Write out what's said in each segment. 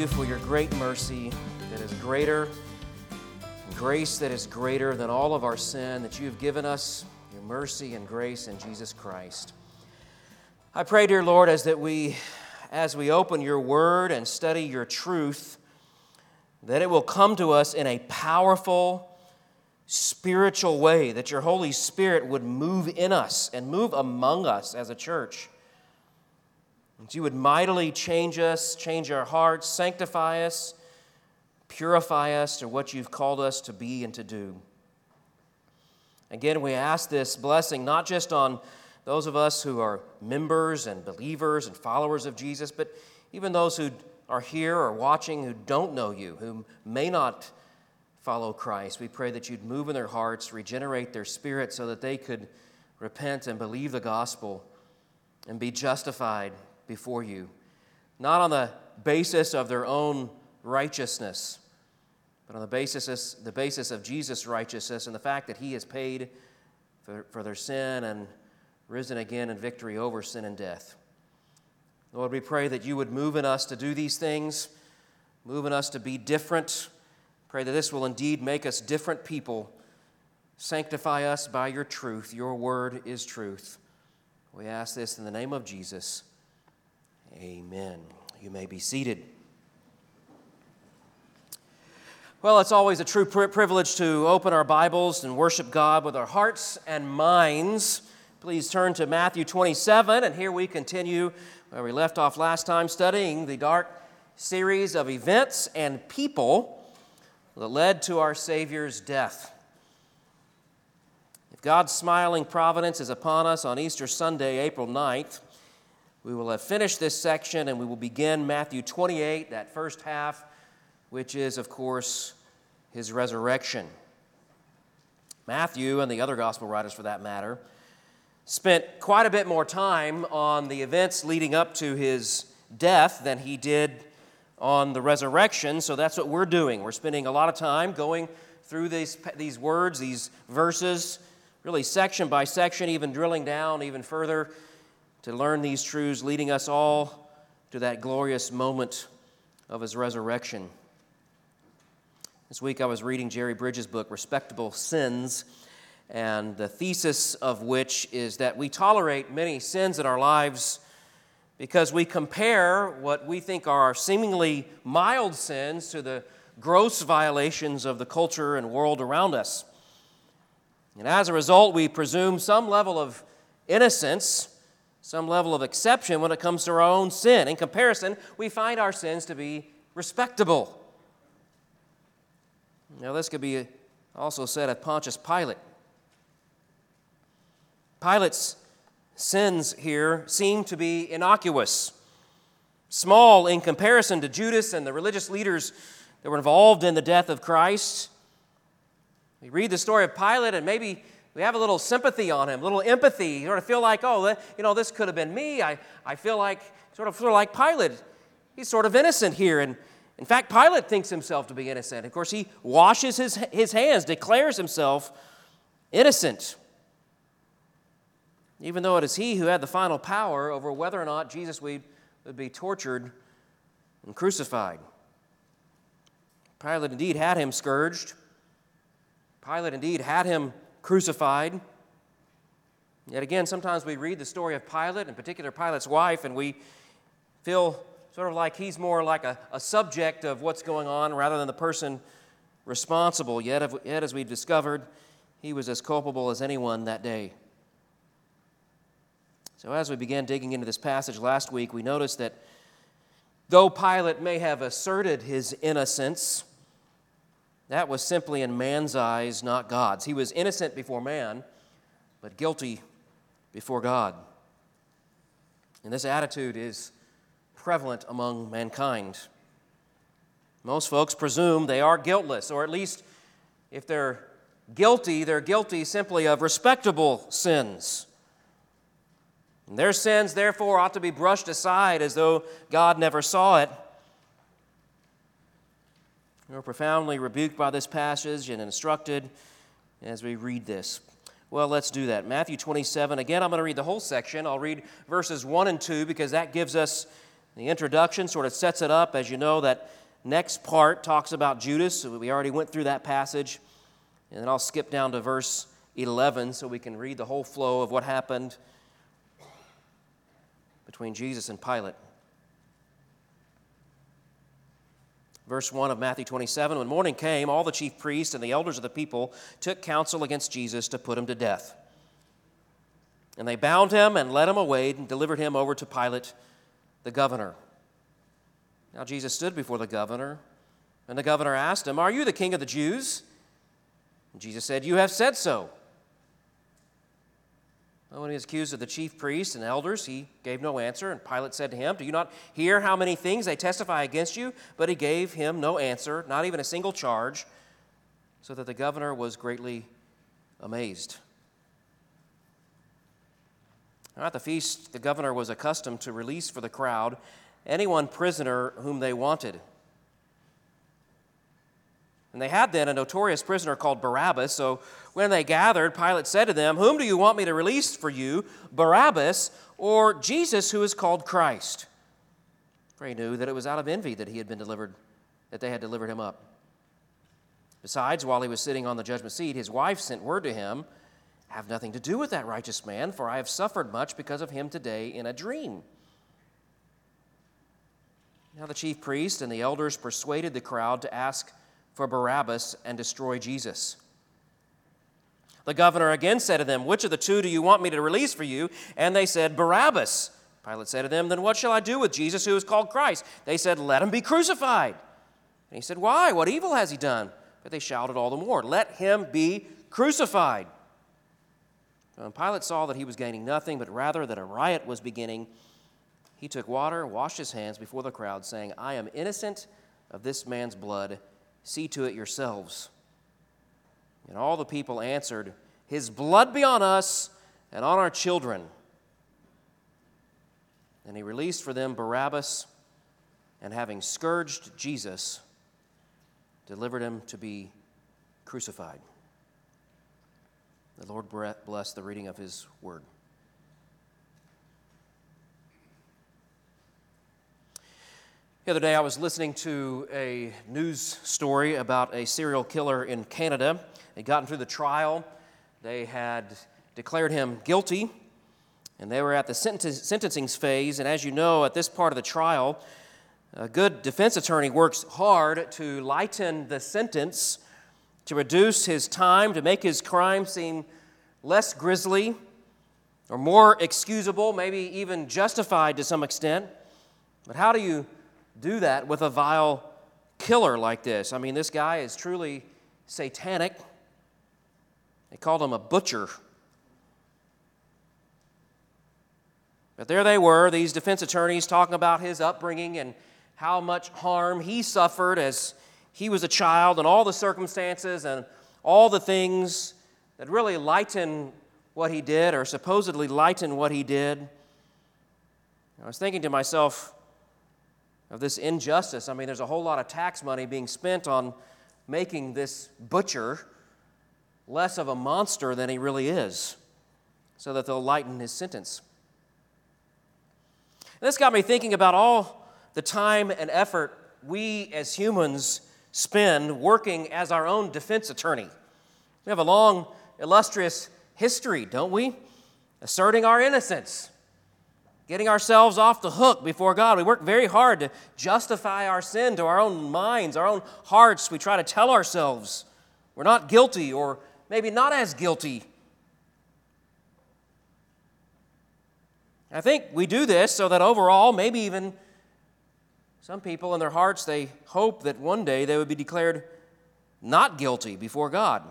you for your great mercy that is greater, grace that is greater than all of our sin, that you have given us your mercy and grace in Jesus Christ. I pray, dear Lord, as that we as we open your word and study your truth, that it will come to us in a powerful, spiritual way, that your Holy Spirit would move in us and move among us as a church. That you would mightily change us, change our hearts, sanctify us, purify us to what you've called us to be and to do. Again, we ask this blessing not just on those of us who are members and believers and followers of Jesus, but even those who are here or watching who don't know you, who may not follow Christ. We pray that you'd move in their hearts, regenerate their spirit so that they could repent and believe the gospel and be justified before you, not on the basis of their own righteousness, but on the basis, the basis of Jesus' righteousness and the fact that He has paid for, for their sin and risen again in victory over sin and death. Lord, we pray that you would move in us to do these things, move in us to be different. Pray that this will indeed make us different people. Sanctify us by your truth. Your word is truth. We ask this in the name of Jesus. Amen. You may be seated. Well, it's always a true privilege to open our Bibles and worship God with our hearts and minds. Please turn to Matthew 27, and here we continue where we left off last time, studying the dark series of events and people that led to our Savior's death. If God's smiling providence is upon us on Easter Sunday, April 9th, we will have finished this section and we will begin Matthew 28, that first half, which is, of course, his resurrection. Matthew, and the other gospel writers for that matter, spent quite a bit more time on the events leading up to his death than he did on the resurrection. So that's what we're doing. We're spending a lot of time going through these, these words, these verses, really section by section, even drilling down even further to learn these truths, leading us all to that glorious moment of his resurrection. This week I was reading Jerry Bridges' book, Respectable Sins, and the thesis of which is that we tolerate many sins in our lives because we compare what we think are seemingly mild sins to the gross violations of the culture and world around us. And as a result, we presume some level of innocence some level of exception when it comes to our own sin. In comparison, we find our sins to be respectable. Now, this could be also said of Pontius Pilate. Pilate's sins here seem to be innocuous, small in comparison to Judas and the religious leaders that were involved in the death of Christ. We read the story of Pilate, and maybe we have a little sympathy on him, a little empathy. You sort of feel like, oh, you know, this could have been me. I, I feel like, sort of feel like Pilate. He's sort of innocent here. And in fact, Pilate thinks himself to be innocent. Of course, he washes his, his hands, declares himself innocent. Even though it is he who had the final power over whether or not Jesus would, would be tortured and crucified. Pilate indeed had him scourged. Pilate indeed had him crucified. Yet again, sometimes we read the story of Pilate, in particular Pilate's wife, and we feel sort of like he's more like a, a subject of what's going on rather than the person responsible. Yet, yet, as we've discovered, he was as culpable as anyone that day. So, as we began digging into this passage last week, we noticed that though Pilate may have asserted his innocence, that was simply in man's eyes, not God's. He was innocent before man, but guilty before God. And this attitude is prevalent among mankind. Most folks presume they are guiltless, or at least if they're guilty, they're guilty simply of respectable sins. And their sins, therefore, ought to be brushed aside as though God never saw it. We're profoundly rebuked by this passage and instructed as we read this. Well, let's do that. Matthew 27. Again, I'm going to read the whole section. I'll read verses 1 and 2 because that gives us The introduction sort of sets it up. As you know, that next part talks about Judas. So we already went through that passage. And then I'll skip down to verse 11 so we can read the whole flow of what happened between Jesus and Pilate. Verse 1 of Matthew 27 When morning came, all the chief priests and the elders of the people took counsel against Jesus to put him to death. And they bound him and led him away and delivered him over to Pilate, the governor. Now Jesus stood before the governor, and the governor asked him, Are you the king of the Jews? And Jesus said, You have said so. When he was accused of the chief priests and elders, he gave no answer. And Pilate said to him, Do you not hear how many things they testify against you? But he gave him no answer, not even a single charge, so that the governor was greatly amazed. Now, at the feast, the governor was accustomed to release for the crowd anyone prisoner whom they wanted. And they had then a notorious prisoner called Barabbas. So when they gathered, Pilate said to them, Whom do you want me to release for you, Barabbas or Jesus, who is called Christ? For he knew that it was out of envy that he had been delivered, that they had delivered him up. Besides, while he was sitting on the judgment seat, his wife sent word to him, Have nothing to do with that righteous man, for I have suffered much because of him today in a dream. Now the chief priest and the elders persuaded the crowd to ask for Barabbas and destroy Jesus. The governor again said to them, Which of the two do you want me to release for you? And they said, Barabbas. Pilate said to them, Then what shall I do with Jesus who is called Christ? They said, Let him be crucified. And he said, Why? What evil has he done? But they shouted all the more, Let him be crucified. When Pilate saw that he was gaining nothing, but rather that a riot was beginning, he took water, washed his hands before the crowd, saying, I am innocent of this man's blood. See to it yourselves. And all the people answered, His blood be on us and on our children. And he released for them Barabbas, and having scourged Jesus, delivered him to be crucified. The Lord bless the reading of his word. The other day, I was listening to a news story about a serial killer in Canada. They'd gotten through the trial, they had declared him guilty, and they were at the sentencing phase. And as you know, at this part of the trial, a good defense attorney works hard to lighten the sentence, to reduce his time, to make his crime seem less grisly or more excusable, maybe even justified to some extent. But how do you do that with a vile killer like this. I mean, this guy is truly satanic. They called him a butcher. But there they were, these defense attorneys, talking about his upbringing and how much harm he suffered as he was a child and all the circumstances and all the things that really lighten what he did or supposedly lighten what he did. I was thinking to myself, of this injustice. I mean, there's a whole lot of tax money being spent on making this butcher less of a monster than he really is, so that they'll lighten his sentence. And this got me thinking about all the time and effort we as humans spend working as our own defense attorney. We have a long, illustrious history, don't we? Asserting our innocence, getting ourselves off the hook before God. We work very hard to justify our sin to our own minds, our own hearts. We try to tell ourselves we're not guilty or maybe not as guilty. I think we do this so that overall, maybe even some people in their hearts, they hope that one day they would be declared not guilty before God.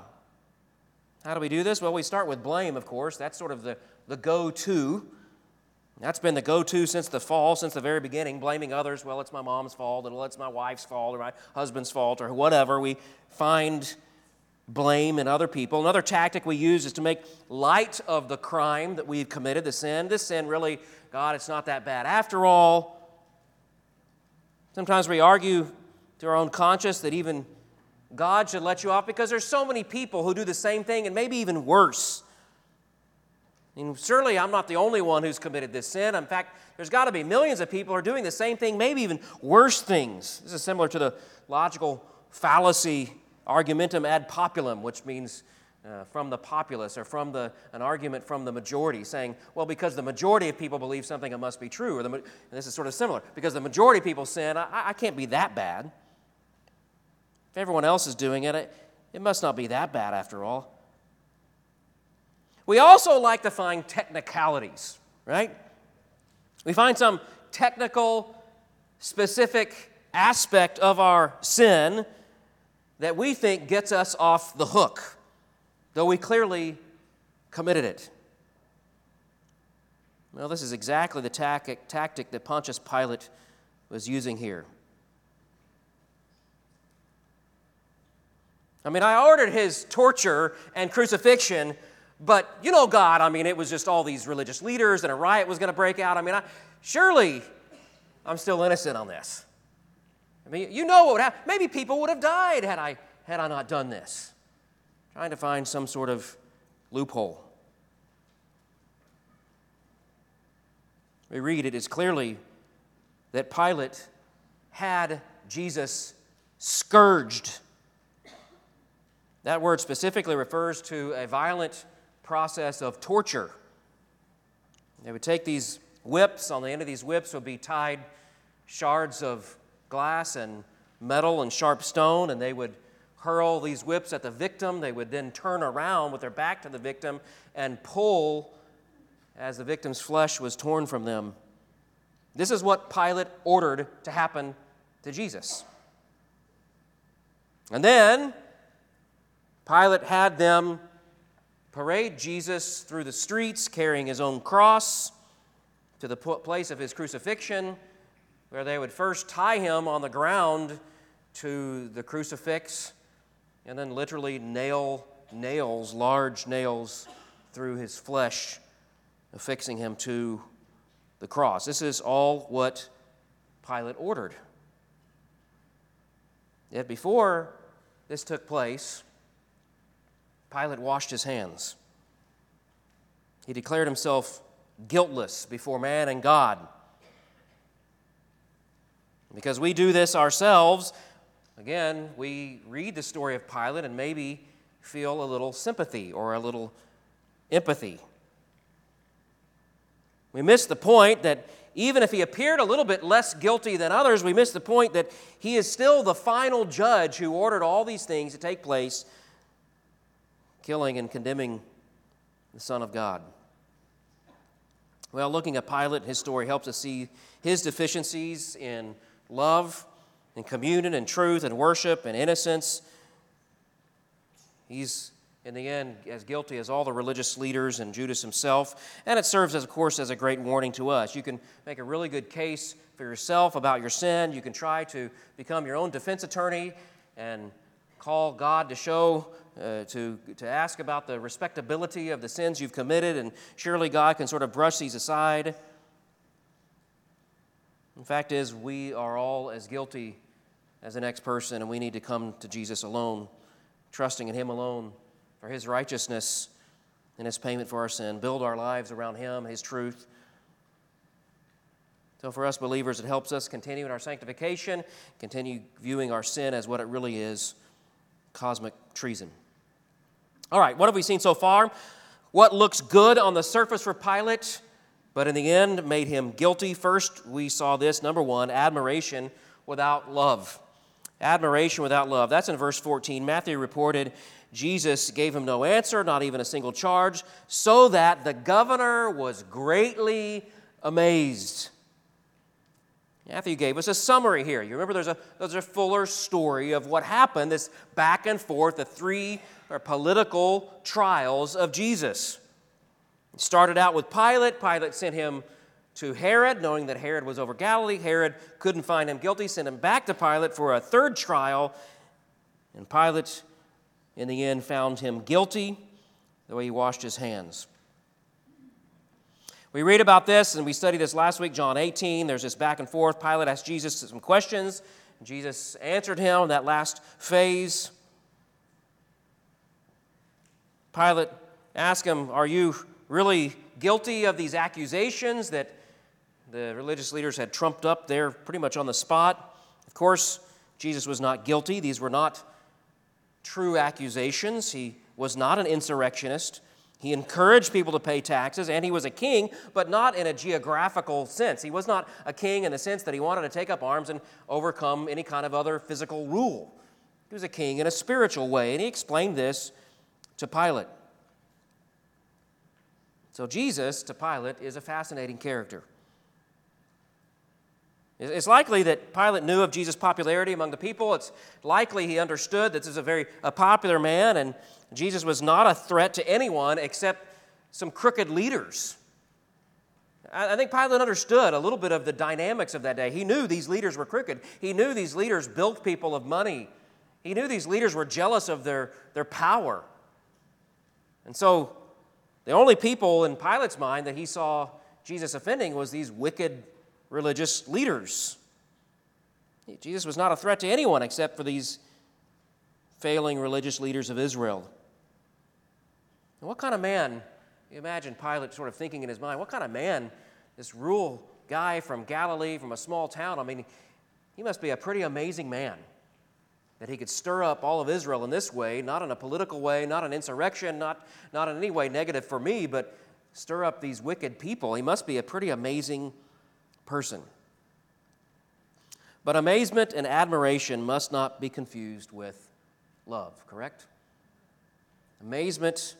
How do we do this? Well, we start with blame, of course. That's sort of the, the go to. That's been the go to since the fall, since the very beginning, blaming others. Well, it's my mom's fault, well, it's my wife's fault, or my husband's fault, or whatever. We find blame in other people. Another tactic we use is to make light of the crime that we've committed, the sin. This sin really, God, it's not that bad after all. Sometimes we argue to our own conscience that even God should let you off because there's so many people who do the same thing and maybe even worse. Mean, surely I'm not the only one who's committed this sin. In fact, there's got to be millions of people who are doing the same thing, maybe even worse things. This is similar to the logical fallacy argumentum ad populum, which means uh, from the populace or from the, an argument from the majority, saying, well, because the majority of people believe something, it must be true. Or the, this is sort of similar. Because the majority of people sin, I, I can't be that bad. If everyone else is doing it, it, it must not be that bad after all. We also like to find technicalities, right? We find some technical, specific aspect of our sin that we think gets us off the hook, though we clearly committed it. Well, this is exactly the tactic, tactic that Pontius Pilate was using here. I mean, I ordered his torture and crucifixion, but you know, God, I mean, it was just all these religious leaders and a riot was going to break out. I mean, I, surely I'm still innocent on this. I mean, you know what would happen. Maybe people would have died had I, had I not done this. Trying to find some sort of loophole. We read it is clearly that Pilate had Jesus scourged. That word specifically refers to a violent process of torture. They would take these whips, on the end of these whips would be tied shards of glass and metal and sharp stone, and they would hurl these whips at the victim. They would then turn around with their back to the victim and pull as the victim's flesh was torn from them. This is what Pilate ordered to happen to Jesus. And then Pilate had them parade Jesus through the streets carrying his own cross to the place of his crucifixion, where they would first tie him on the ground to the crucifix and then literally nail nails, large nails, through his flesh, affixing him to the cross. This is all what Pilate ordered. Yet before this took place, Pilate washed his hands. He declared himself guiltless before man and God. Because we do this ourselves, again, we read the story of Pilate and maybe feel a little sympathy or a little empathy. We miss the point that even if he appeared a little bit less guilty than others, we miss the point that he is still the final judge who ordered all these things to take place killing and condemning the Son of God. Well, looking at Pilate, his story helps us see his deficiencies in love and communion and truth and worship and innocence. He's, in the end, as guilty as all the religious leaders and Judas himself. And it serves, as, of course, as a great warning to us. You can make a really good case for yourself about your sin. You can try to become your own defense attorney and call God to show, uh, to, to ask about the respectability of the sins you've committed, and surely God can sort of brush these aside. The fact is, we are all as guilty as the next person, and we need to come to Jesus alone, trusting in Him alone for His righteousness and His payment for our sin. Build our lives around Him, His truth. So, for us believers, it helps us continue in our sanctification, continue viewing our sin as what it really is cosmic treason. All right, what have we seen so far? What looks good on the surface for Pilate, but in the end made him guilty? First, we saw this number one admiration without love. Admiration without love. That's in verse 14. Matthew reported Jesus gave him no answer, not even a single charge, so that the governor was greatly amazed. Matthew gave us a summary here. You remember there's a, there's a fuller story of what happened, this back and forth, the three uh, political trials of Jesus. It started out with Pilate. Pilate sent him to Herod, knowing that Herod was over Galilee. Herod couldn't find him guilty, sent him back to Pilate for a third trial. And Pilate, in the end, found him guilty, the way he washed his hands. We read about this and we studied this last week, John 18. There's this back and forth. Pilate asked Jesus some questions. Jesus answered him in that last phase. Pilate asked him, Are you really guilty of these accusations that the religious leaders had trumped up there pretty much on the spot. Of course, Jesus was not guilty. These were not true accusations. He was not an insurrectionist. He encouraged people to pay taxes, and he was a king, but not in a geographical sense. He was not a king in the sense that he wanted to take up arms and overcome any kind of other physical rule. He was a king in a spiritual way, and he explained this to Pilate. So, Jesus to Pilate is a fascinating character. It's likely that Pilate knew of Jesus' popularity among the people. It's likely he understood that this is a very a popular man, and Jesus was not a threat to anyone except some crooked leaders. I think Pilate understood a little bit of the dynamics of that day. He knew these leaders were crooked. He knew these leaders built people of money. He knew these leaders were jealous of their, their power. And so the only people in Pilate's mind that he saw Jesus offending was these wicked religious leaders. Jesus was not a threat to anyone except for these failing religious leaders of Israel. And what kind of man, you imagine Pilate sort of thinking in his mind, what kind of man, this rural guy from Galilee, from a small town, I mean, he must be a pretty amazing man that he could stir up all of Israel in this way, not in a political way, not an insurrection, not, not in any way negative for me, but stir up these wicked people. He must be a pretty amazing person. But amazement and admiration must not be confused with love, correct? Amazement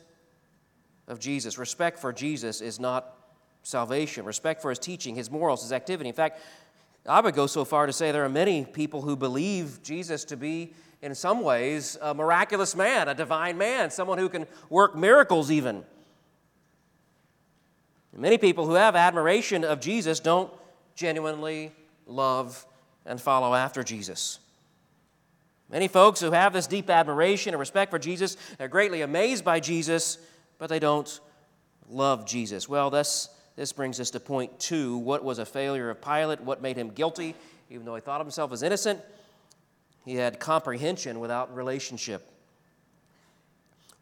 of Jesus, respect for Jesus is not salvation. Respect for his teaching, his morals, his activity. In fact, I would go so far to say there are many people who believe Jesus to be, in some ways, a miraculous man, a divine man, someone who can work miracles even. Many people who have admiration of Jesus don't genuinely love and follow after Jesus. Many folks who have this deep admiration and respect for Jesus, they're greatly amazed by Jesus, but they don't love Jesus. Well, this, this brings us to point two. What was a failure of Pilate? What made him guilty? Even though he thought himself as innocent, he had comprehension without relationship.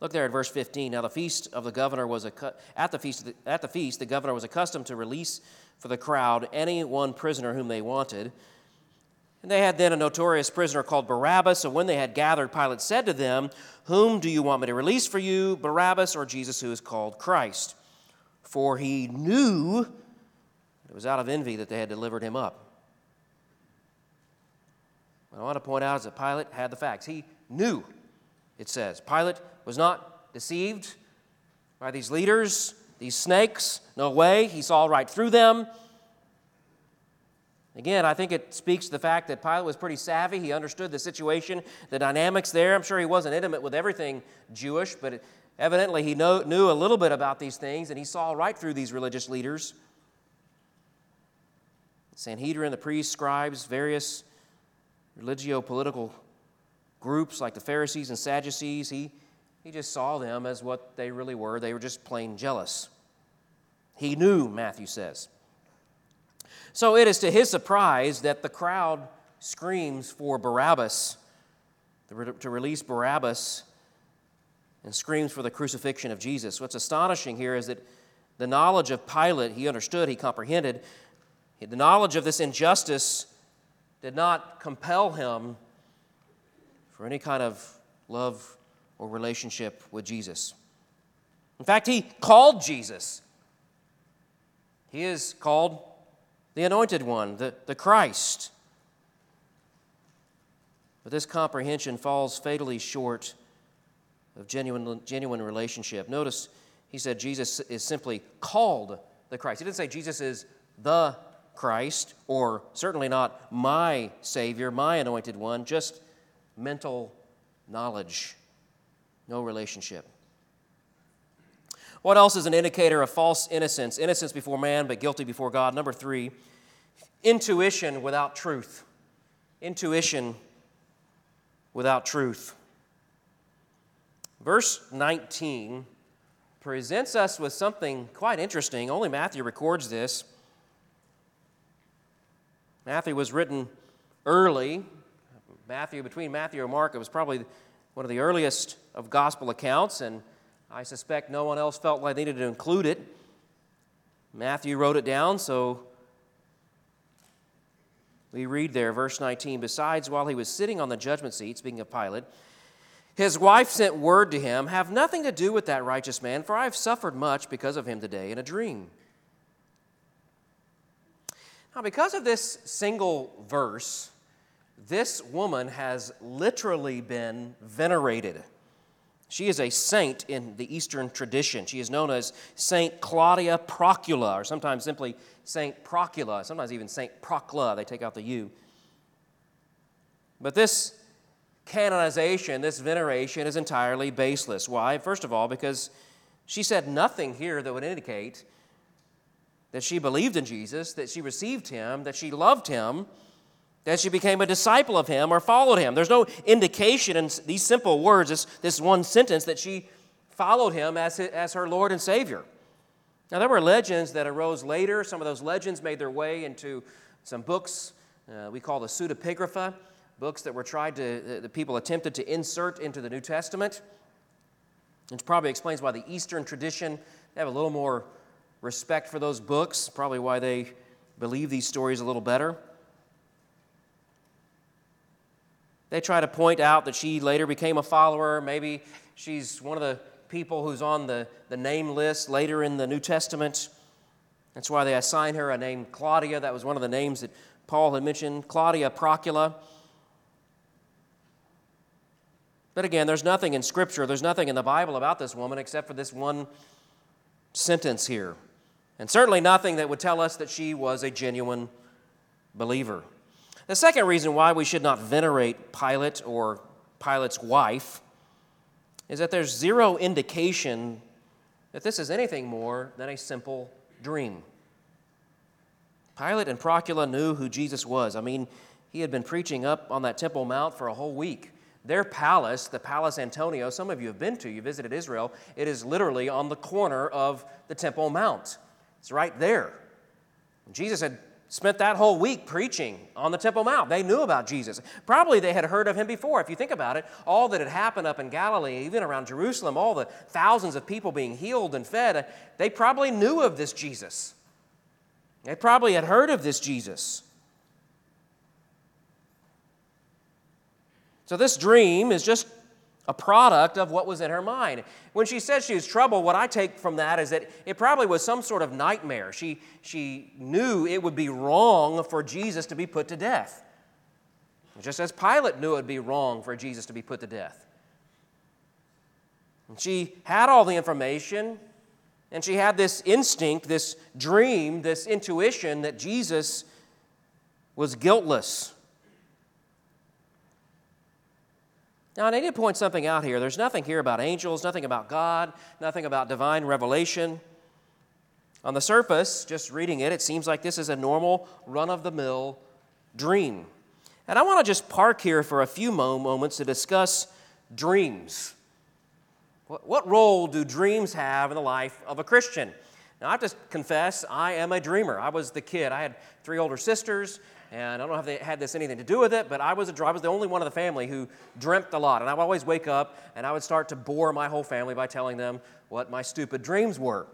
Look there at verse 15. Now the feast of the governor was a at the feast the, at the feast the governor was accustomed to release for the crowd any one prisoner whom they wanted. And they had then a notorious prisoner called Barabbas. So when they had gathered, Pilate said to them, Whom do you want me to release for you, Barabbas or Jesus who is called Christ? For he knew it was out of envy that they had delivered him up. What I want to point out is that Pilate had the facts. He knew, it says. Pilate was not deceived by these leaders. These snakes, no way. He saw right through them. Again, I think it speaks to the fact that Pilate was pretty savvy. He understood the situation, the dynamics there. I'm sure he wasn't intimate with everything Jewish, but evidently he know, knew a little bit about these things, and he saw right through these religious leaders. Sanhedrin, the priests, scribes, various religio political groups like the Pharisees and Sadducees, he, he just saw them as what they really were. They were just plain jealous. He knew, Matthew says. So it is to his surprise that the crowd screams for Barabbas, to release Barabbas, and screams for the crucifixion of Jesus. What's astonishing here is that the knowledge of Pilate, he understood, he comprehended. The knowledge of this injustice did not compel him for any kind of love or relationship with Jesus. In fact, he called Jesus. He is called the Anointed One, the, the Christ. But this comprehension falls fatally short of genuine, genuine relationship. Notice he said Jesus is simply called the Christ. He didn't say Jesus is the Christ, or certainly not my Savior, my anointed one, just mental knowledge no relationship. What else is an indicator of false innocence? Innocence before man, but guilty before God. Number three, intuition without truth. Intuition without truth. Verse 19 presents us with something quite interesting. Only Matthew records this. Matthew was written early. Matthew, between Matthew and Mark, it was probably one of the earliest of gospel accounts, and I suspect no one else felt like they needed to include it. Matthew wrote it down, so we read there, verse 19 Besides, while he was sitting on the judgment seat, speaking of Pilate, his wife sent word to him Have nothing to do with that righteous man, for I have suffered much because of him today in a dream. Now, because of this single verse, this woman has literally been venerated. She is a saint in the Eastern tradition. She is known as Saint Claudia Procula, or sometimes simply Saint Procula, sometimes even Saint Procla. They take out the U. But this canonization, this veneration, is entirely baseless. Why? First of all, because she said nothing here that would indicate that she believed in Jesus, that she received him, that she loved him that she became a disciple of him or followed him. There's no indication in these simple words, this, this one sentence, that she followed him as, as her Lord and Savior. Now, there were legends that arose later. Some of those legends made their way into some books uh, we call the pseudepigrapha, books that were tried to, the people attempted to insert into the New Testament. Which probably explains why the Eastern tradition, they have a little more respect for those books, probably why they believe these stories a little better. They try to point out that she later became a follower. Maybe she's one of the people who's on the, the name list later in the New Testament. That's why they assign her a name Claudia. That was one of the names that Paul had mentioned Claudia Procula. But again, there's nothing in Scripture, there's nothing in the Bible about this woman except for this one sentence here. And certainly nothing that would tell us that she was a genuine believer. The second reason why we should not venerate Pilate or Pilate's wife is that there's zero indication that this is anything more than a simple dream. Pilate and Procula knew who Jesus was. I mean, he had been preaching up on that Temple Mount for a whole week. Their palace, the Palace Antonio, some of you have been to, you visited Israel, it is literally on the corner of the Temple Mount. It's right there. Jesus had spent that whole week preaching on the Temple Mount. They knew about Jesus. Probably they had heard of him before. If you think about it, all that had happened up in Galilee, even around Jerusalem, all the thousands of people being healed and fed, they probably knew of this Jesus. They probably had heard of this Jesus. So, this dream is just a product of what was in her mind. When she says she was troubled, what I take from that is that it probably was some sort of nightmare. She, she knew it would be wrong for Jesus to be put to death, just as Pilate knew it would be wrong for Jesus to be put to death. And she had all the information, and she had this instinct, this dream, this intuition that Jesus was guiltless Now, I need to point something out here. There's nothing here about angels, nothing about God, nothing about divine revelation. On the surface, just reading it, it seems like this is a normal, run of the mill dream. And I want to just park here for a few moments to discuss dreams. What role do dreams have in the life of a Christian? Now, I have to confess, I am a dreamer. I was the kid. I had three older sisters, and I don't know if they had this anything to do with it, but I was, a, I was the only one of the family who dreamt a lot. And I would always wake up and I would start to bore my whole family by telling them what my stupid dreams were.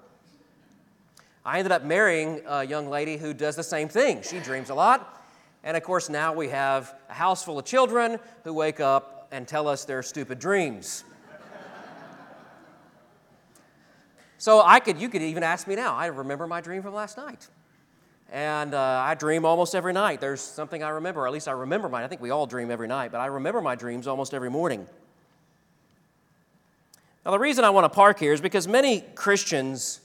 I ended up marrying a young lady who does the same thing. She dreams a lot. And of course, now we have a house full of children who wake up and tell us their stupid dreams. so I could, you could even ask me now. I remember my dream from last night. And uh, I dream almost every night. There's something I remember, or at least I remember mine. I think we all dream every night, but I remember my dreams almost every morning. Now, the reason I want to park here is because many Christians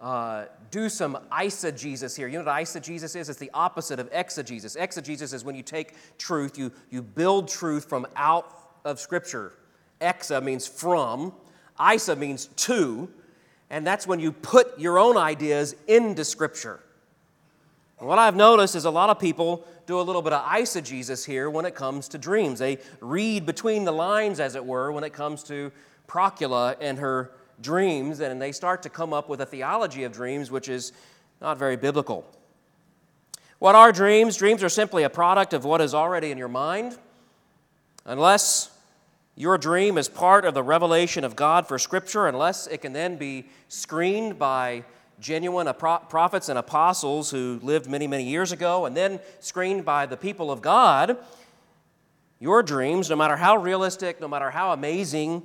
uh, do some eisegesis here. You know what eisegesis is? It's the opposite of exegesis. Exegesis is when you take truth, you, you build truth from out of Scripture. Exa means from, isa means to, and that's when you put your own ideas into Scripture. What I've noticed is a lot of people do a little bit of eisegesis here when it comes to dreams. They read between the lines, as it were, when it comes to Procula and her dreams, and they start to come up with a theology of dreams which is not very biblical. What are dreams? Dreams are simply a product of what is already in your mind. Unless your dream is part of the revelation of God for Scripture, unless it can then be screened by genuine prophets and apostles who lived many, many years ago and then screened by the people of God, your dreams, no matter how realistic, no matter how amazing,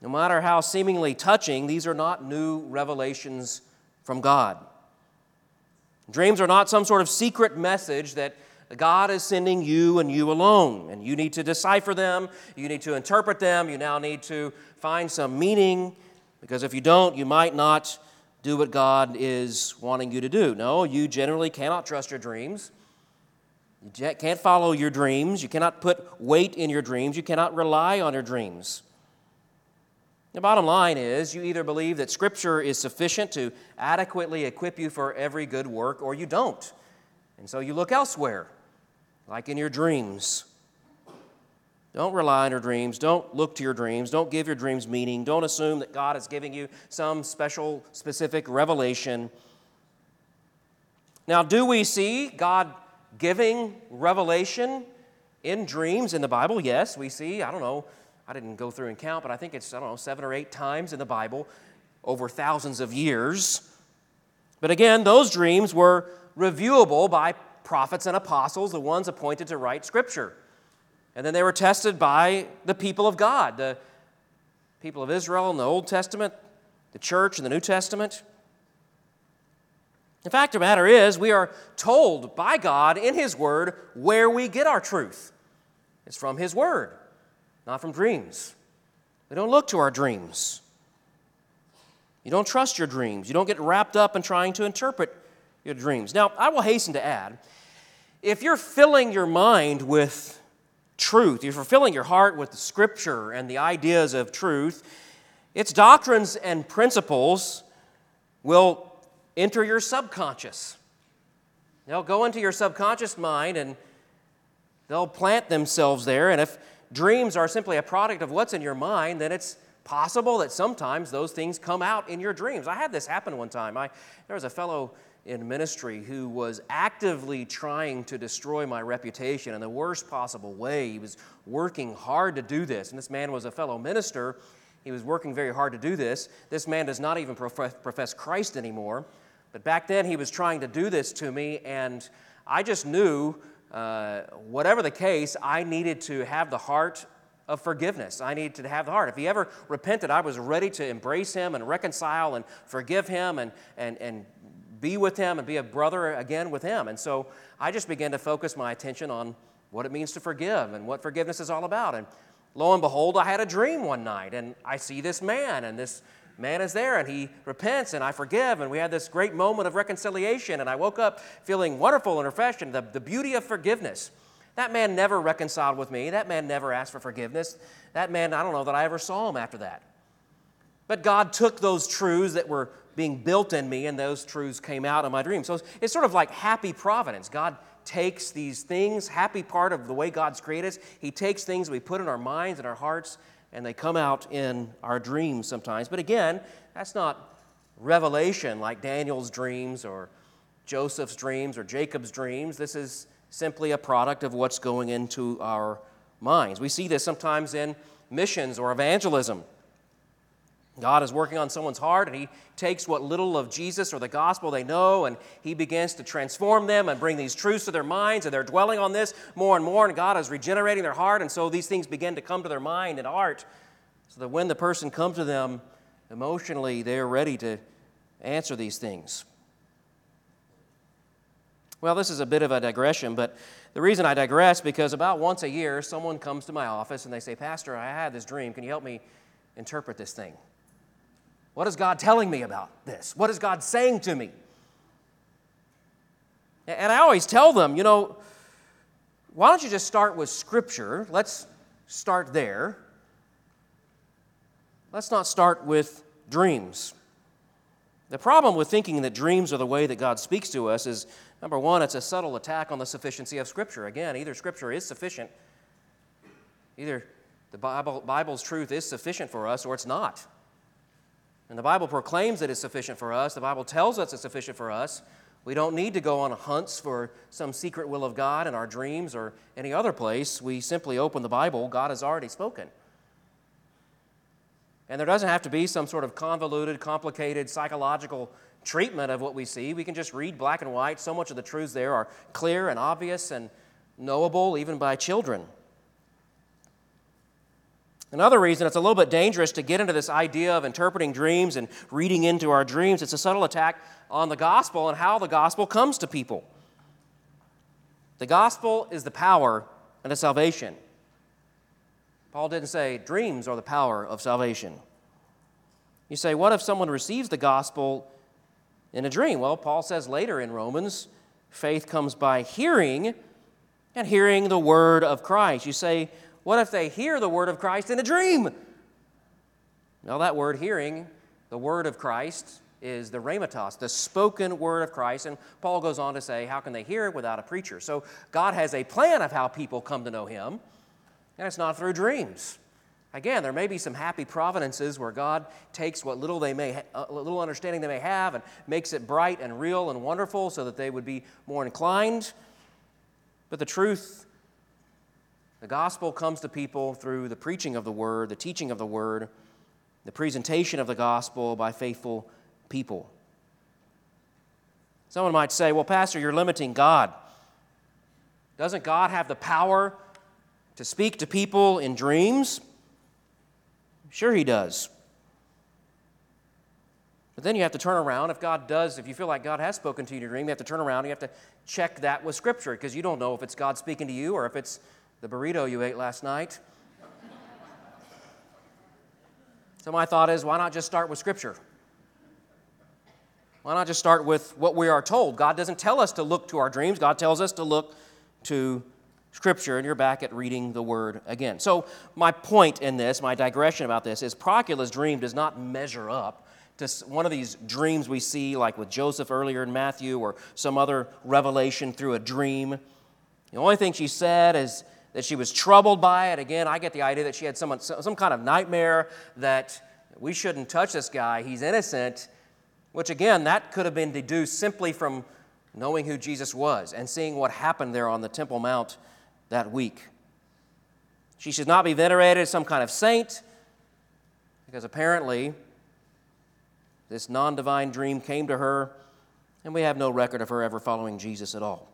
no matter how seemingly touching, these are not new revelations from God. Dreams are not some sort of secret message that God is sending you and you alone. And you need to decipher them, you need to interpret them, you now need to find some meaning, because if you don't, you might not do what God is wanting you to do. No, you generally cannot trust your dreams. You can't follow your dreams. You cannot put weight in your dreams. You cannot rely on your dreams. The bottom line is you either believe that Scripture is sufficient to adequately equip you for every good work, or you don't. And so you look elsewhere, like in your dreams. Don't rely on your dreams. Don't look to your dreams. Don't give your dreams meaning. Don't assume that God is giving you some special, specific revelation. Now, do we see God giving revelation in dreams in the Bible? Yes, we see, I don't know, I didn't go through and count, but I think it's, I don't know, seven or eight times in the Bible over thousands of years. But again, those dreams were reviewable by prophets and apostles, the ones appointed to write Scripture. And then they were tested by the people of God, the people of Israel in the Old Testament, the church in the New Testament. The fact of the matter is, we are told by God in His Word where we get our truth. It's from His Word not from dreams. We don't look to our dreams. You don't trust your dreams. You don't get wrapped up in trying to interpret your dreams. Now, I will hasten to add if you're filling your mind with truth, you're filling your heart with the scripture and the ideas of truth, its doctrines and principles will enter your subconscious. They'll go into your subconscious mind and they'll plant themselves there. And if dreams are simply a product of what's in your mind, then it's possible that sometimes those things come out in your dreams. I had this happen one time. I, there was a fellow in ministry who was actively trying to destroy my reputation in the worst possible way. He was working hard to do this, and this man was a fellow minister. He was working very hard to do this. This man does not even profess Christ anymore. But back then, he was trying to do this to me, and I just knew uh, whatever the case, I needed to have the heart of forgiveness. I needed to have the heart. If he ever repented, I was ready to embrace him and reconcile and forgive him and, and, and be with him and be a brother again with him. And so I just began to focus my attention on what it means to forgive and what forgiveness is all about. And lo and behold, I had a dream one night and I see this man and this man is there and he repents and I forgive. And we had this great moment of reconciliation. And I woke up feeling wonderful and refreshed and the, the beauty of forgiveness. That man never reconciled with me. That man never asked for forgiveness. That man, I don't know that I ever saw him after that. But God took those truths that were being built in me, and those truths came out in my dream. So it's sort of like happy providence. God takes these things, happy part of the way God's created us, He takes things we put in our minds and our hearts, and they come out in our dreams sometimes. But again, that's not revelation like Daniel's dreams or Joseph's dreams or Jacob's dreams. This is simply a product of what's going into our minds. We see this sometimes in missions or evangelism. God is working on someone's heart, and He takes what little of Jesus or the gospel they know, and He begins to transform them and bring these truths to their minds, and they're dwelling on this more and more, and God is regenerating their heart, and so these things begin to come to their mind and heart, so that when the person comes to them emotionally, they're ready to answer these things. Well, this is a bit of a digression, but the reason I digress because about once a year, someone comes to my office and they say, Pastor, I had this dream. Can you help me interpret this thing? What is God telling me about this? What is God saying to me? And I always tell them, you know, why don't you just start with Scripture? Let's start there. Let's not start with dreams. The problem with thinking that dreams are the way that God speaks to us is number one, it's a subtle attack on the sufficiency of Scripture. Again, either Scripture is sufficient, either the Bible, Bible's truth is sufficient for us, or it's not. And the Bible proclaims that it's sufficient for us. The Bible tells us it's sufficient for us. We don't need to go on hunts for some secret will of God in our dreams or any other place. We simply open the Bible. God has already spoken. And there doesn't have to be some sort of convoluted, complicated psychological treatment of what we see. We can just read black and white. So much of the truths there are clear and obvious and knowable even by children. Another reason it's a little bit dangerous to get into this idea of interpreting dreams and reading into our dreams, it's a subtle attack on the gospel and how the gospel comes to people. The gospel is the power and the salvation. Paul didn't say dreams are the power of salvation. You say, what if someone receives the gospel in a dream? Well, Paul says later in Romans, faith comes by hearing, and hearing the word of Christ. You say, what if they hear the word of Christ in a dream? Now, that word hearing, the word of Christ, is the rhematos, the spoken word of Christ. And Paul goes on to say, how can they hear it without a preacher? So God has a plan of how people come to know Him, and it's not through dreams. Again, there may be some happy providences where God takes what little they may, ha- uh, little understanding they may have, and makes it bright and real and wonderful, so that they would be more inclined. But the truth the gospel comes to people through the preaching of the word, the teaching of the word, the presentation of the gospel by faithful people. Someone might say, Well, Pastor, you're limiting God. Doesn't God have the power to speak to people in dreams? Sure, He does. But then you have to turn around. If God does, if you feel like God has spoken to you in your dream, you have to turn around you have to check that with Scripture because you don't know if it's God speaking to you or if it's the burrito you ate last night. so, my thought is why not just start with Scripture? Why not just start with what we are told? God doesn't tell us to look to our dreams, God tells us to look to Scripture, and you're back at reading the Word again. So, my point in this, my digression about this, is Procula's dream does not measure up to one of these dreams we see, like with Joseph earlier in Matthew, or some other revelation through a dream. The only thing she said is that she was troubled by it. Again, I get the idea that she had some, some kind of nightmare that we shouldn't touch this guy, he's innocent, which again, that could have been deduced simply from knowing who Jesus was and seeing what happened there on the Temple Mount that week. She should not be venerated as some kind of saint because apparently this non divine dream came to her, and we have no record of her ever following Jesus at all.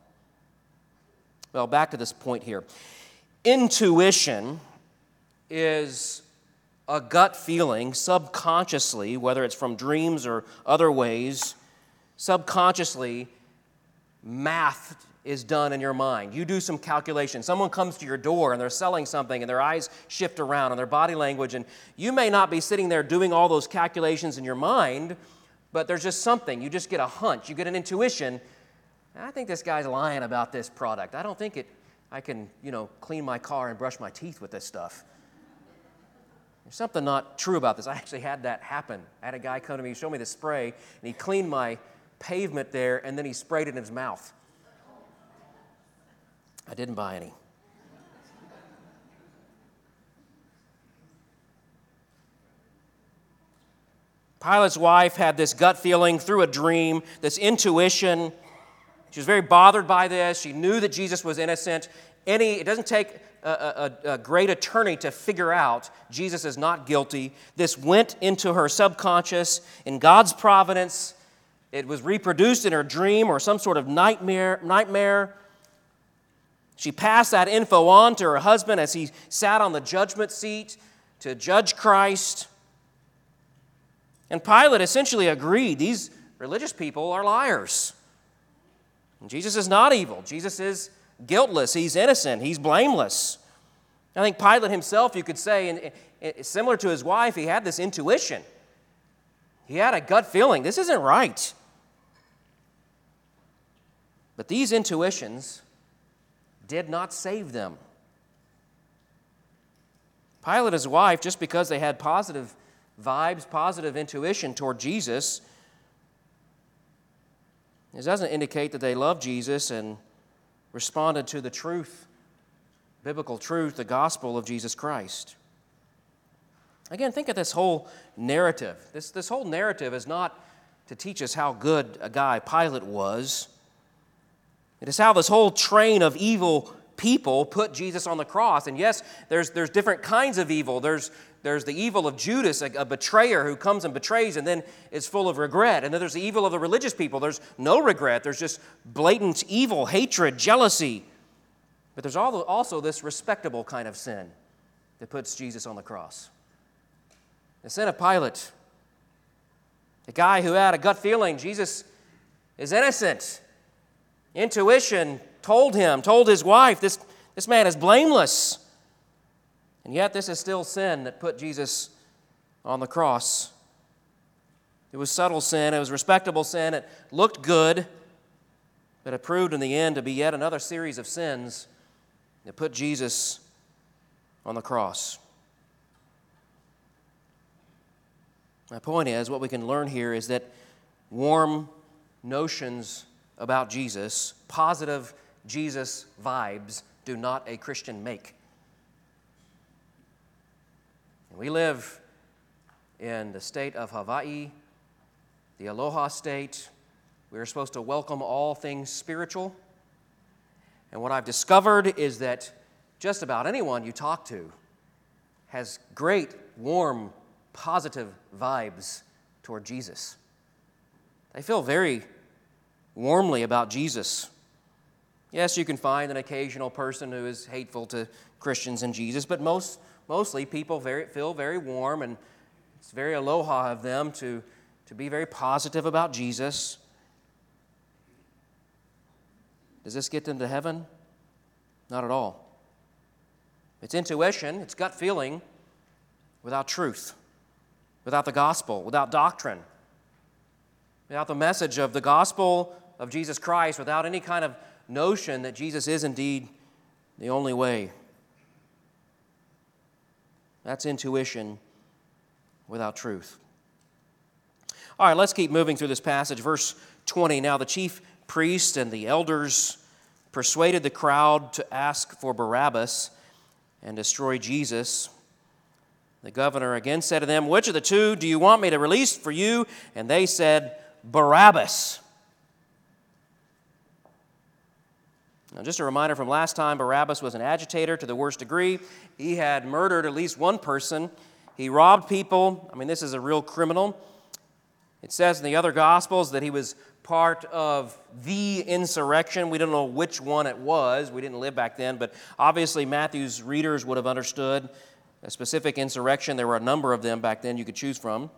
Well, back to this point here. Intuition is a gut feeling subconsciously, whether it's from dreams or other ways, subconsciously, math is done in your mind. You do some calculation. Someone comes to your door and they're selling something and their eyes shift around and their body language, and you may not be sitting there doing all those calculations in your mind, but there's just something. You just get a hunch, you get an intuition. I think this guy's lying about this product. I don't think it I can, you know, clean my car and brush my teeth with this stuff. There's something not true about this. I actually had that happen. I had a guy come to me, show me the spray, and he cleaned my pavement there, and then he sprayed it in his mouth. I didn't buy any. Pilate's wife had this gut feeling through a dream, this intuition she was very bothered by this. She knew that Jesus was innocent. Any, it doesn't take a, a, a, great attorney to figure out Jesus is not guilty. This went into her subconscious in God's providence. It was reproduced in her dream or some sort of nightmare. nightmare. She passed that info on to her husband as he sat on the judgment seat to judge Christ. And Pilate essentially agreed these religious people are liars. Jesus is not evil. Jesus is guiltless. He's innocent. He's blameless. I think Pilate himself, you could say, and similar to his wife, he had this intuition. He had a gut feeling this isn't right. But these intuitions did not save them. Pilate his wife, just because they had positive vibes, positive intuition toward Jesus, it doesn't indicate that they loved Jesus and responded to the truth, biblical truth, the gospel of Jesus Christ. Again, think of this whole narrative. This, this whole narrative is not to teach us how good a guy Pilate was. It is how this whole train of evil people put Jesus on the cross. And yes, there's, there's different kinds of evil. There's, there's the evil of Judas, a, a, betrayer who comes and betrays and then is full of regret. And then there's the evil of the religious people. There's no regret, there's just blatant evil, hatred, jealousy. But there's also this respectable kind of sin that puts Jesus on the cross. The sin of Pilate, the guy who had a gut feeling Jesus is innocent. Intuition told him, told his wife, this, this man is blameless. And yet, this is still sin that put Jesus on the cross. It was subtle sin, it was respectable sin, it looked good, but it proved in the end to be yet another series of sins that put Jesus on the cross. My point is, what we can learn here is that warm notions about Jesus, positive Jesus vibes, do not a Christian make. We live in the state of Hawaii, the Aloha state. We are supposed to welcome all things spiritual. And what I've discovered is that just about anyone you talk to has great, warm, positive vibes toward Jesus. They feel very warmly about Jesus. Yes, you can find an occasional person who is hateful to Christians and Jesus, but most, mostly people very, feel very warm and it's very aloha of them to, to be very positive about Jesus. Does this get them to heaven? Not at all. It's intuition, it's gut feeling without truth, without the gospel, without doctrine, without the message of the gospel of Jesus Christ, without any kind of notion that Jesus is indeed the only way. That's intuition without truth. All right, let's keep moving through this passage. Verse 20 Now the chief priest and the elders persuaded the crowd to ask for Barabbas and destroy Jesus. The governor again said to them, Which of the two do you want me to release for you? And they said, Barabbas. Now, just a reminder from last time Barabbas was an agitator to the worst degree. He had murdered at least one person, he robbed people. I mean, this is a real criminal. It says in the other Gospels that he was part of the insurrection. We don't know which one it was. We didn't live back then, but obviously Matthew's readers would have understood a specific insurrection. There were a number of them back then you could choose from.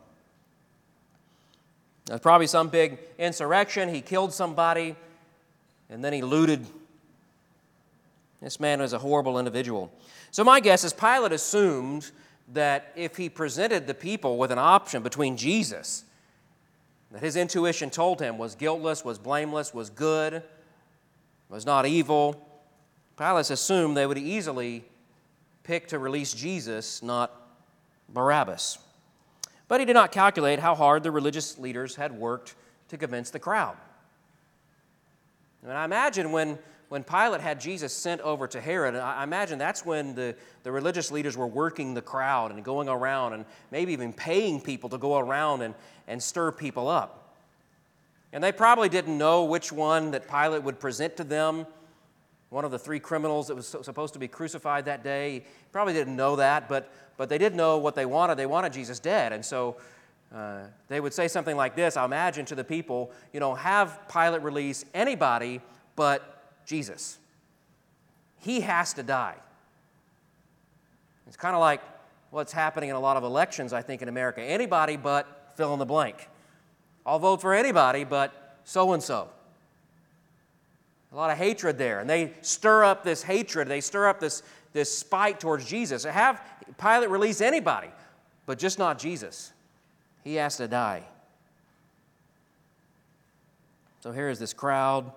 There's probably some big insurrection. He killed somebody and then he looted. This man was a horrible individual. So, my guess is Pilate assumed that if he presented the people with an option between Jesus, that his intuition told him was guiltless, was blameless, was good, was not evil, Pilate assumed they would easily pick to release Jesus, not Barabbas. But he did not calculate how hard the religious leaders had worked to convince the crowd. And I imagine when, when Pilate had Jesus sent over to Herod, I imagine that's when the, the religious leaders were working the crowd and going around and maybe even paying people to go around and, and stir people up. And they probably didn't know which one that Pilate would present to them. One of the three criminals that was supposed to be crucified that day, probably didn't know that, but but they did know what they wanted. They wanted Jesus dead. And so uh, they would say something like this I imagine to the people, you know, have Pilate release anybody but Jesus. He has to die. It's kind of like what's happening in a lot of elections, I think, in America. Anybody but fill in the blank. I'll vote for anybody but so and so. A lot of hatred there. And they stir up this hatred, they stir up this, this spite towards Jesus. Have Pilate release anybody, but just not Jesus. He has to die. So here is this crowd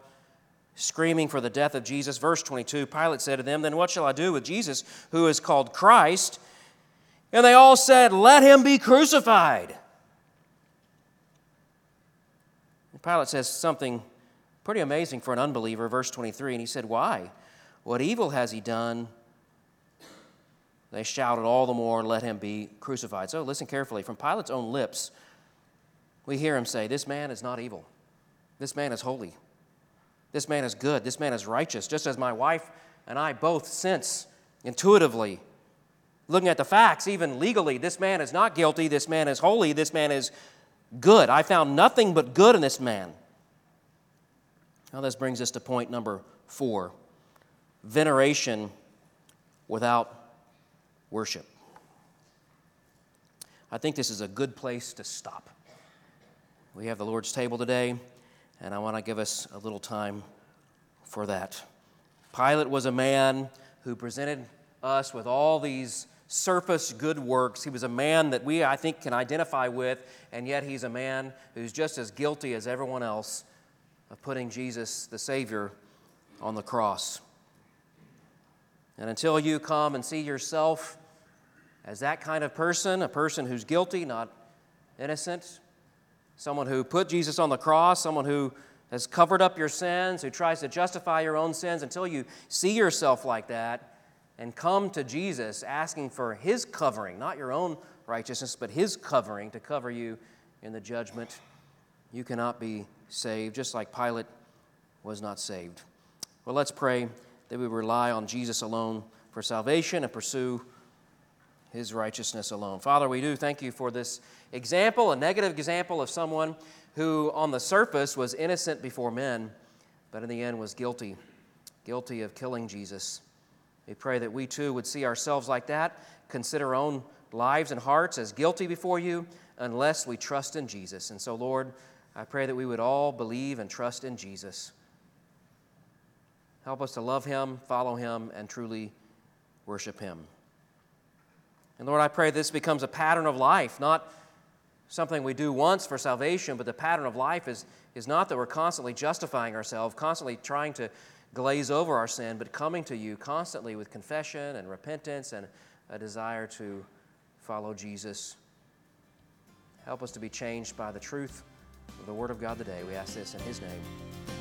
screaming for the death of Jesus. Verse 22 Pilate said to them, Then what shall I do with Jesus, who is called Christ? And they all said, Let him be crucified. And Pilate says something pretty amazing for an unbeliever, verse 23. And he said, Why? What evil has he done? They shouted all the more, Let him be crucified. So listen carefully. From Pilate's own lips, we hear him say, This man is not evil. This man is holy. This man is good. This man is righteous. Just as my wife and I both sense intuitively, looking at the facts, even legally, this man is not guilty, this man is holy, this man is good. I found nothing but good in this man. Now, this brings us to point number four veneration without worship. I think this is a good place to stop. We have the Lord's table today, and I want to give us a little time for that. Pilate was a man who presented us with all these surface good works. He was a man that we, I think, can identify with, and yet he's a man who's just as guilty as everyone else of putting Jesus, the Savior, on the cross. And until you come and see yourself as that kind of person, a person who's guilty, not innocent, someone who put Jesus on the cross, someone who has covered up your sins, who tries to justify your own sins, until you see yourself like that and come to Jesus asking for His covering, not your own righteousness, but His covering to cover you in the judgment, you cannot be saved, just like Pilate was not saved. Well, let's pray that we rely on Jesus alone for salvation and pursue his righteousness alone. Father, we do thank you for this example, a negative example of someone who, on the surface, was innocent before men, but in the end was guilty, guilty of killing Jesus. We pray that we too would see ourselves like that, consider our own lives and hearts as guilty before you, unless we trust in Jesus. And so, Lord, I pray that we would all believe and trust in Jesus. Help us to love him, follow him, and truly worship him. And Lord, I pray this becomes a pattern of life, not something we do once for salvation, but the pattern of life is, is not that we're constantly justifying ourselves, constantly trying to glaze over our sin, but coming to you constantly with confession and repentance and a desire to follow Jesus. Help us to be changed by the truth of the Word of God today. We ask this in His name.